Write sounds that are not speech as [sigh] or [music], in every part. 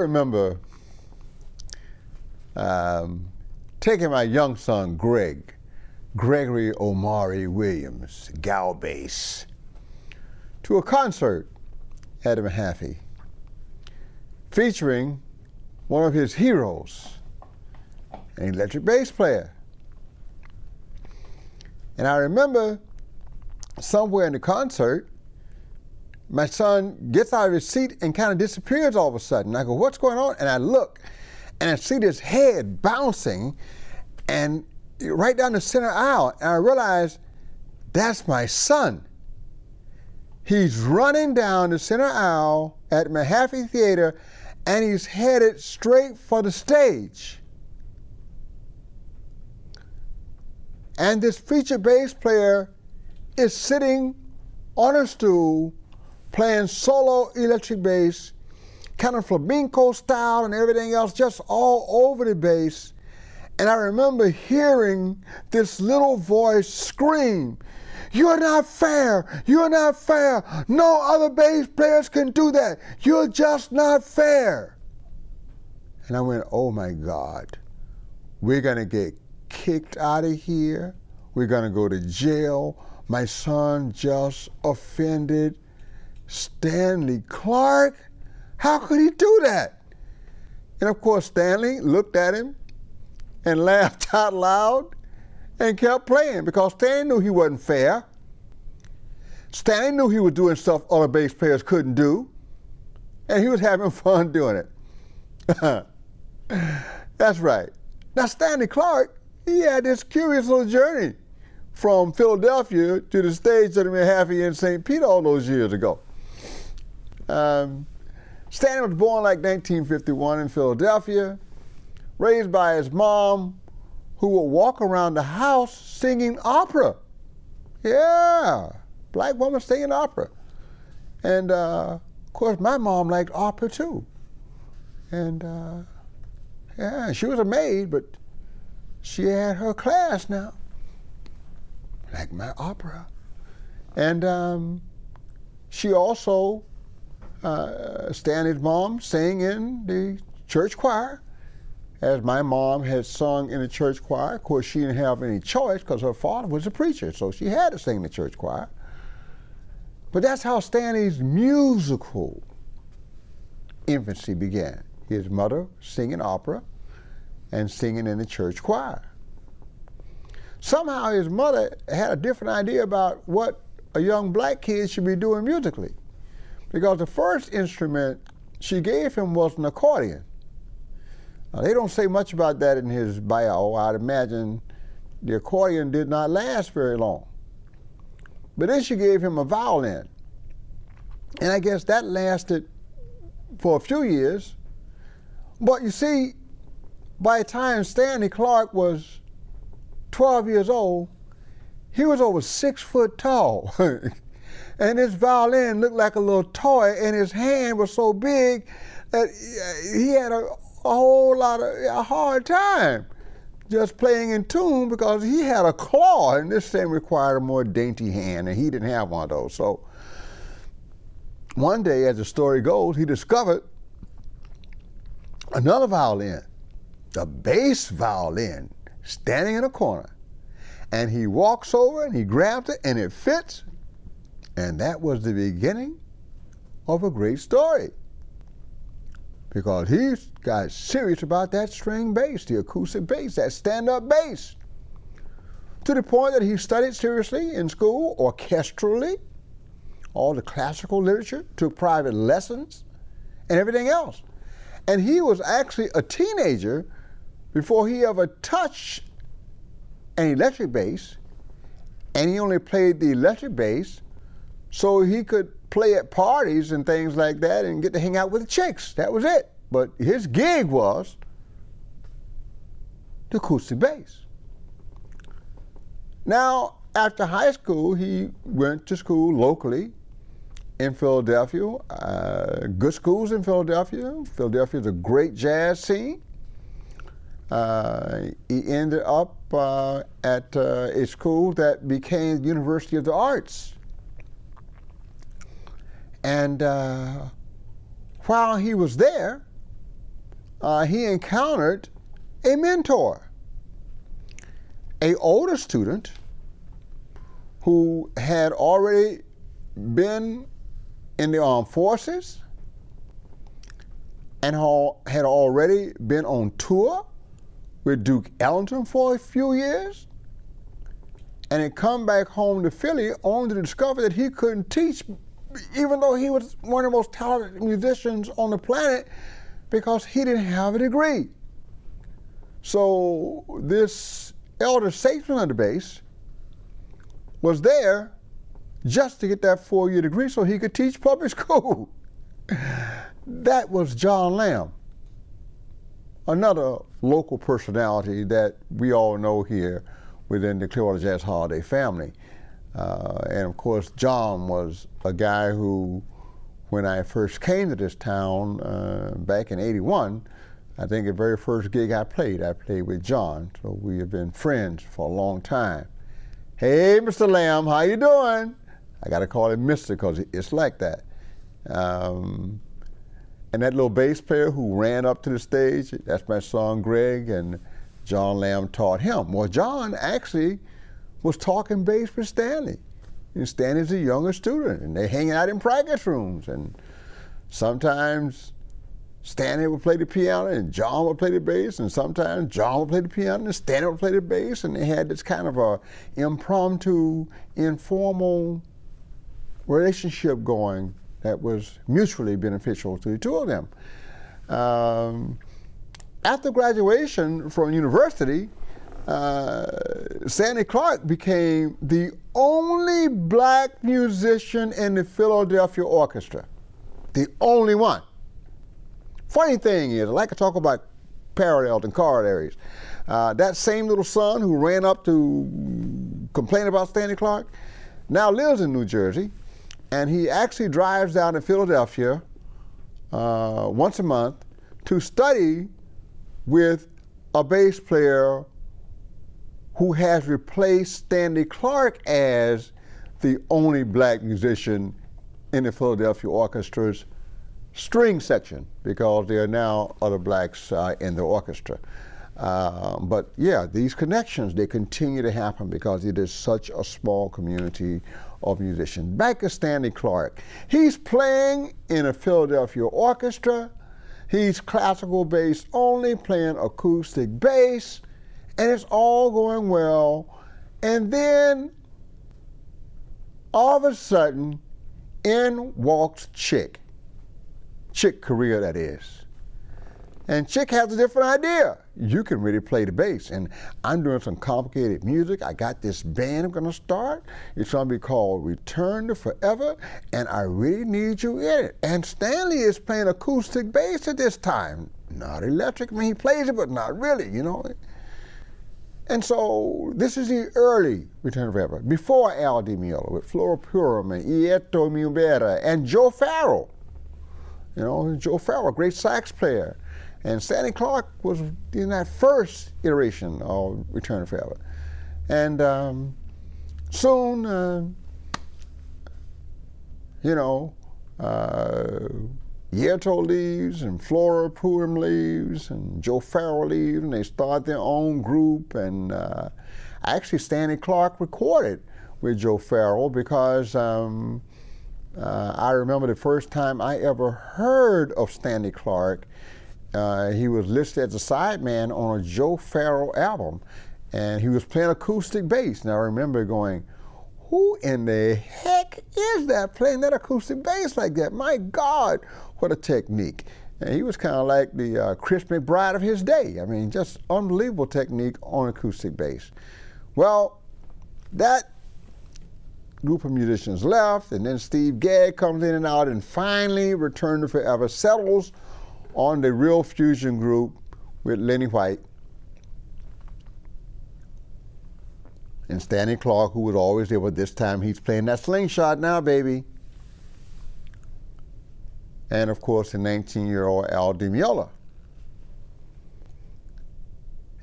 I remember um, taking my young son, Greg, Gregory Omari Williams, gal bass, to a concert at Mahaffey featuring one of his heroes, an electric bass player. And I remember somewhere in the concert, my son gets out of his seat and kind of disappears all of a sudden. I go, What's going on? And I look and I see this head bouncing and right down the center aisle. And I realize that's my son. He's running down the center aisle at Mahaffey Theater and he's headed straight for the stage. And this feature bass player is sitting on a stool playing solo electric bass, kind of flamenco style and everything else, just all over the bass. And I remember hearing this little voice scream, You're not fair! You're not fair! No other bass players can do that! You're just not fair! And I went, Oh my God, we're gonna get kicked out of here. We're gonna go to jail. My son just offended Stanley Clarke? How could he do that? And of course, Stanley looked at him and [laughs] laughed out loud and kept playing because Stanley knew he wasn't fair. Stanley knew he was doing stuff other bass players couldn't do, and he was having [laughs] fun doing it. [laughs] That's right. Now, Stanley Clarke, he had this curious little journey from Philadelphia to the stage of the Mahaffey in St. Peter all those years ago. Um, Stanley was born like 1951 in Philadelphia, raised by his mom, who would walk around the house singing opera. Yeah, black woman singing opera. And uh, of course, my mom liked opera too. And uh, yeah, she was a maid, but she had her class now, like my opera. And um, she also uh, Stanley's mom sang in the church choir, as my mom had sung in the church choir. Of course, she didn't have any choice because her father was a preacher, so she had to sing in the church choir. But that's how Stanley's musical infancy began. His mother singing opera and singing in the church choir. Somehow his mother had a different idea about what a young black kid should be doing musically because the first instrument she gave him was an accordion. Now, they don't say much about that in his bio. I'd imagine the accordion did not last very long. But then she gave him a violin. And I guess that lasted for a few years. But you see, by the time Stanley Clarke was 12 years old, he was over six foot tall. [laughs] and his violin looked like a little toy, and his hand was so big that he had a, a whole lot of a hard time just playing in tune because he had a claw, and this thing required a more dainty hand, and he didn't have one of those. So one day, as the story goes, he discovered another violin, the bass violin, standing in a corner. And he walks over and he grabs it, and it fits, and that was the beginning of a great story. Because he got serious about that string bass, the acoustic bass, that stand up bass. To the point that he studied seriously in school, orchestrally, all the classical literature, took private lessons, and everything else. And he was actually a teenager before he ever touched an electric bass, and he only played the electric bass so he could play at parties and things like that and get to hang out with the chicks. That was it. But his gig was the acoustic bass. Now, after high school, he went to school locally in Philadelphia. Uh, good schools in Philadelphia. Philadelphia is a great jazz scene. Uh, he ended up uh, at uh, a school that became the University of the Arts and uh, while he was there, uh, he encountered a mentor, a older student who had already been in the armed forces and had already been on tour with Duke Ellington for a few years and had come back home to Philly only to discover that he couldn't teach, even though he was one of the most talented musicians on the planet, because he didn't have a degree. So this elder statesman of the bass was there just to get that four-year degree so he could teach public [laughs] school. that was John Lamb, another local personality that we all know here within the Clearwater Jazz Holiday family. Uh, and of course, John was a guy who, when I first came to this town uh, back in 81, I think the very first gig I played, I played with John. So we have been friends for a long time. Hey, Mr. Lamb, how you doing? I got to call him Mr. because it's like that. Um, and that little bass player who ran up to the stage, that's my son Greg, and John Lamb taught him. Well, John actually was talking bass with Stanley. And Stanley's a younger student, and they hang out in practice rooms. And sometimes Stanley would play the piano and John would play the bass, and sometimes John would play the piano and Stanley would play the bass, and they had this kind of a impromptu, informal relationship going that was mutually beneficial to the two of them. Um, after graduation from university, uh, Stanley Clarke became the only black musician in the Philadelphia Orchestra. The only one. Funny thing is, I like to talk about parallels and corollaries. Uh, that same little son who ran up to complain about Stanley Clarke now lives in New Jersey, and he actually drives down to Philadelphia uh, once a month to study with a bass player who has replaced Stanley Clarke as the only black musician in the Philadelphia Orchestra's string section because there are now other blacks uh, in the orchestra. Uh, but yeah, these connections, they continue to happen because it is such a small community of musicians. Back to Stanley Clarke. He's playing in a Philadelphia orchestra. He's classical bass only, playing acoustic bass, and it's all going well. And then all of a sudden, in walks Chick. Chick Corea, that is. And Chick has a different idea. You can really play the bass. And I'm doing some complicated music. I got this band I'm going to start. It's going to be called Return to Forever. And I really need you in it. And Stanley is playing acoustic bass at this time. Not electric. I mean, he plays it, but not really, you know. And so this is the early Return of Forever, before Al Di Meola with Flora Purim and Airto Moreira and Joe Farrell. You know, Joe Farrell, great sax player. And Stanley Clarke was in that first iteration of Return of Forever. And um, soon, uh, you know, uh, Airto leaves and Flora Purim leaves and Joe Farrell leaves and they start their own group. And uh, actually, Stanley Clarke recorded with Joe Farrell because um, uh, I remember the first time I ever heard of Stanley Clarke. Uh, he was listed as a sideman on a Joe Farrell album, and he was playing acoustic bass. And I remember going, "Who in the heck is that playing that acoustic bass like that? My God, what a technique!" And he was kind of like the uh, Chris McBride of his day. I mean, just unbelievable technique on acoustic bass. Well, that group of musicians left, and then Steve Gadd comes in and out, and finally Return to Forever settles on the Real Fusion group with Lenny White and Stanley Clarke, who was always there, but this time he's playing that slingshot now, baby. And of course, the 19 year old Al Di Meola.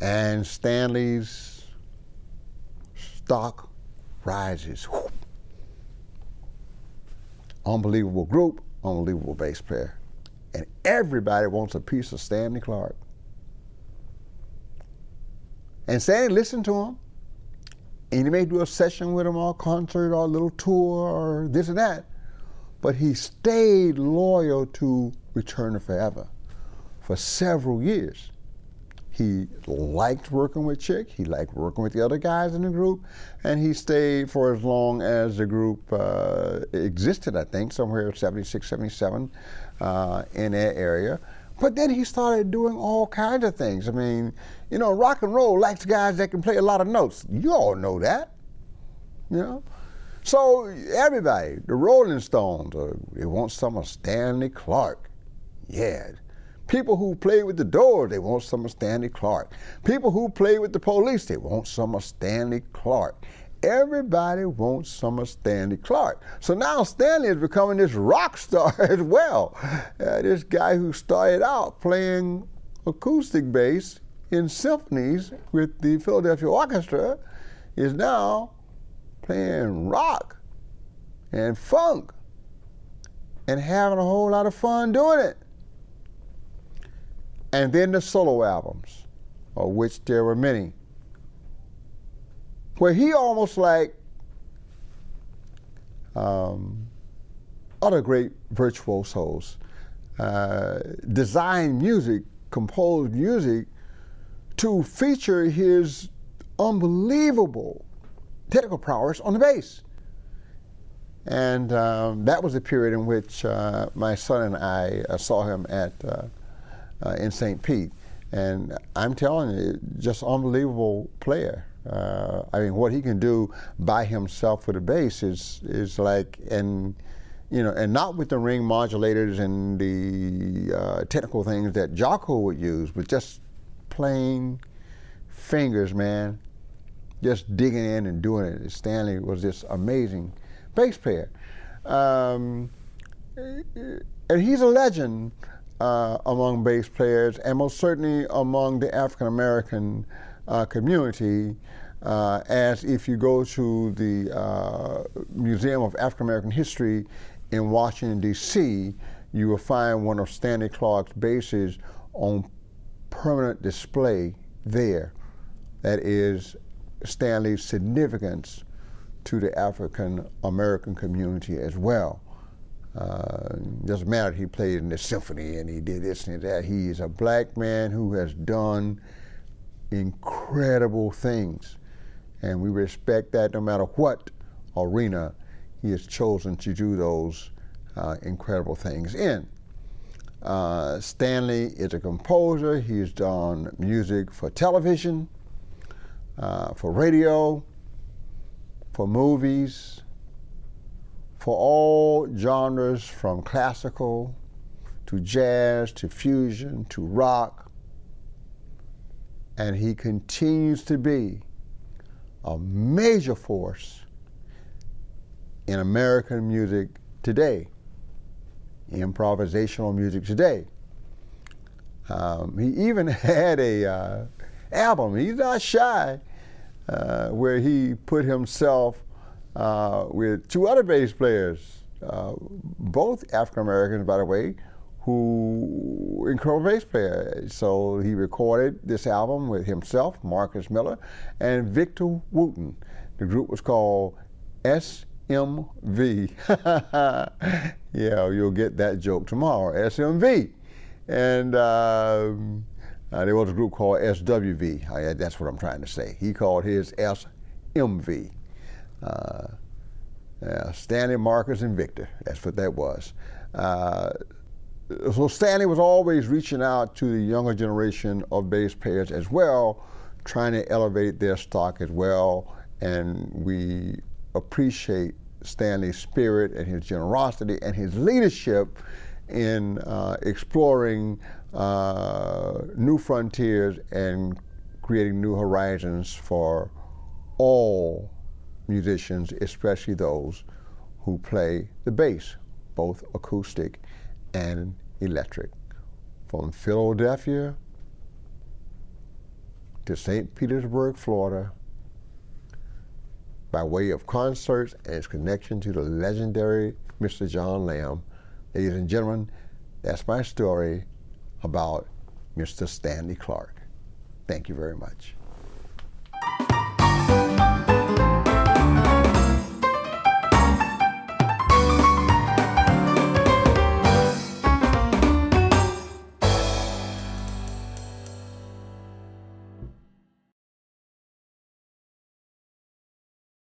And Stanley's stock rises. Unbelievable group, unbelievable bass player. and everybody wants a piece of Stanley Clarke. And Stanley listened to him, and he may do a session with him or a concert or a little tour or this and that, but he stayed loyal to Return to Forever for several years. He liked working with Chick. He liked working with the other guys in the group, and he stayed for as long as the group uh, existed. I think somewhere 76, 77 uh, in that area. But then he started doing all kinds of things. I mean, you know, rock and roll likes guys that can play a lot of notes. You all know that, you know. So everybody, the Rolling Stones, uh, they want some of Stanley Clarke. Yeah, People who play with the Doors, they want some of Stanley Clarke. People who play with the police, they want some of Stanley Clarke. Everybody wants some of Stanley Clarke. So now Stanley is becoming this rock star [laughs] as well. Uh, this guy who started out playing acoustic bass in symphonies with the Philadelphia Orchestra is now playing rock and funk and having a whole lot of fun doing it. And then the solo albums, of which there were many, where he almost like um, other great virtuosos uh, designed music, composed music to feature his unbelievable technical prowess on the bass. And um, that was the period in which uh, my son and I uh, saw him at uh, uh, in St. Pete. And I'm telling you, just unbelievable player. Uh, I mean, what he can do by himself with the bass is is like, and you know, and not with the ring modulators and the uh, technical things that Jaco would use, but just plain fingers, man, just digging in and doing it. Stanley was this amazing bass player, um, and he's a legend uh, among bass players, and most certainly among the African American uh, community. Uh, as if you go to the uh, Museum of African American History in Washington, D.C., you will find one of Stanley Clarke's basses on permanent display there. That is Stanley's significance to the African American community as well. Uh, doesn't matter he played in the symphony and he did this and that. He is a black man who has done incredible things. And we respect that no matter what arena he has chosen to do those uh, incredible things in. Uh, Stanley is a composer. He's done music for television, uh, for radio, for movies, for all genres from classical to jazz to fusion to rock. And he continues to be a major force in American music today, improvisational music today. Um, he even [laughs] had a uh, album. He's not shy, uh, where he put himself uh, with two other bass players, uh, both African Americans, by the way, who incredible bass player. So he recorded this album with himself, Marcus Miller, and Victor Wooten. The group was called SMV. [laughs] yeah, you'll get that joke tomorrow. SMV, and. Um, uh, there was a group called SWV. Uh, that's what I'm trying to say. He called his SMV. Uh, yeah, Stanley, Marcus, and Victor. That's what that was. Uh, so Stanley was always reaching out to the younger generation of bass players as well, trying to elevate their stock as well. And we appreciate Stanley's spirit and his generosity and his leadership in uh, exploring uh, new frontiers and creating new horizons for all musicians, especially those who play the bass, both acoustic and electric. From Philadelphia to St. Petersburg, Florida, by way of concerts and its connection to the legendary Mr. John Lamb. Ladies and gentlemen, That's my story about Mr. Stanley Clarke. Thank you very much.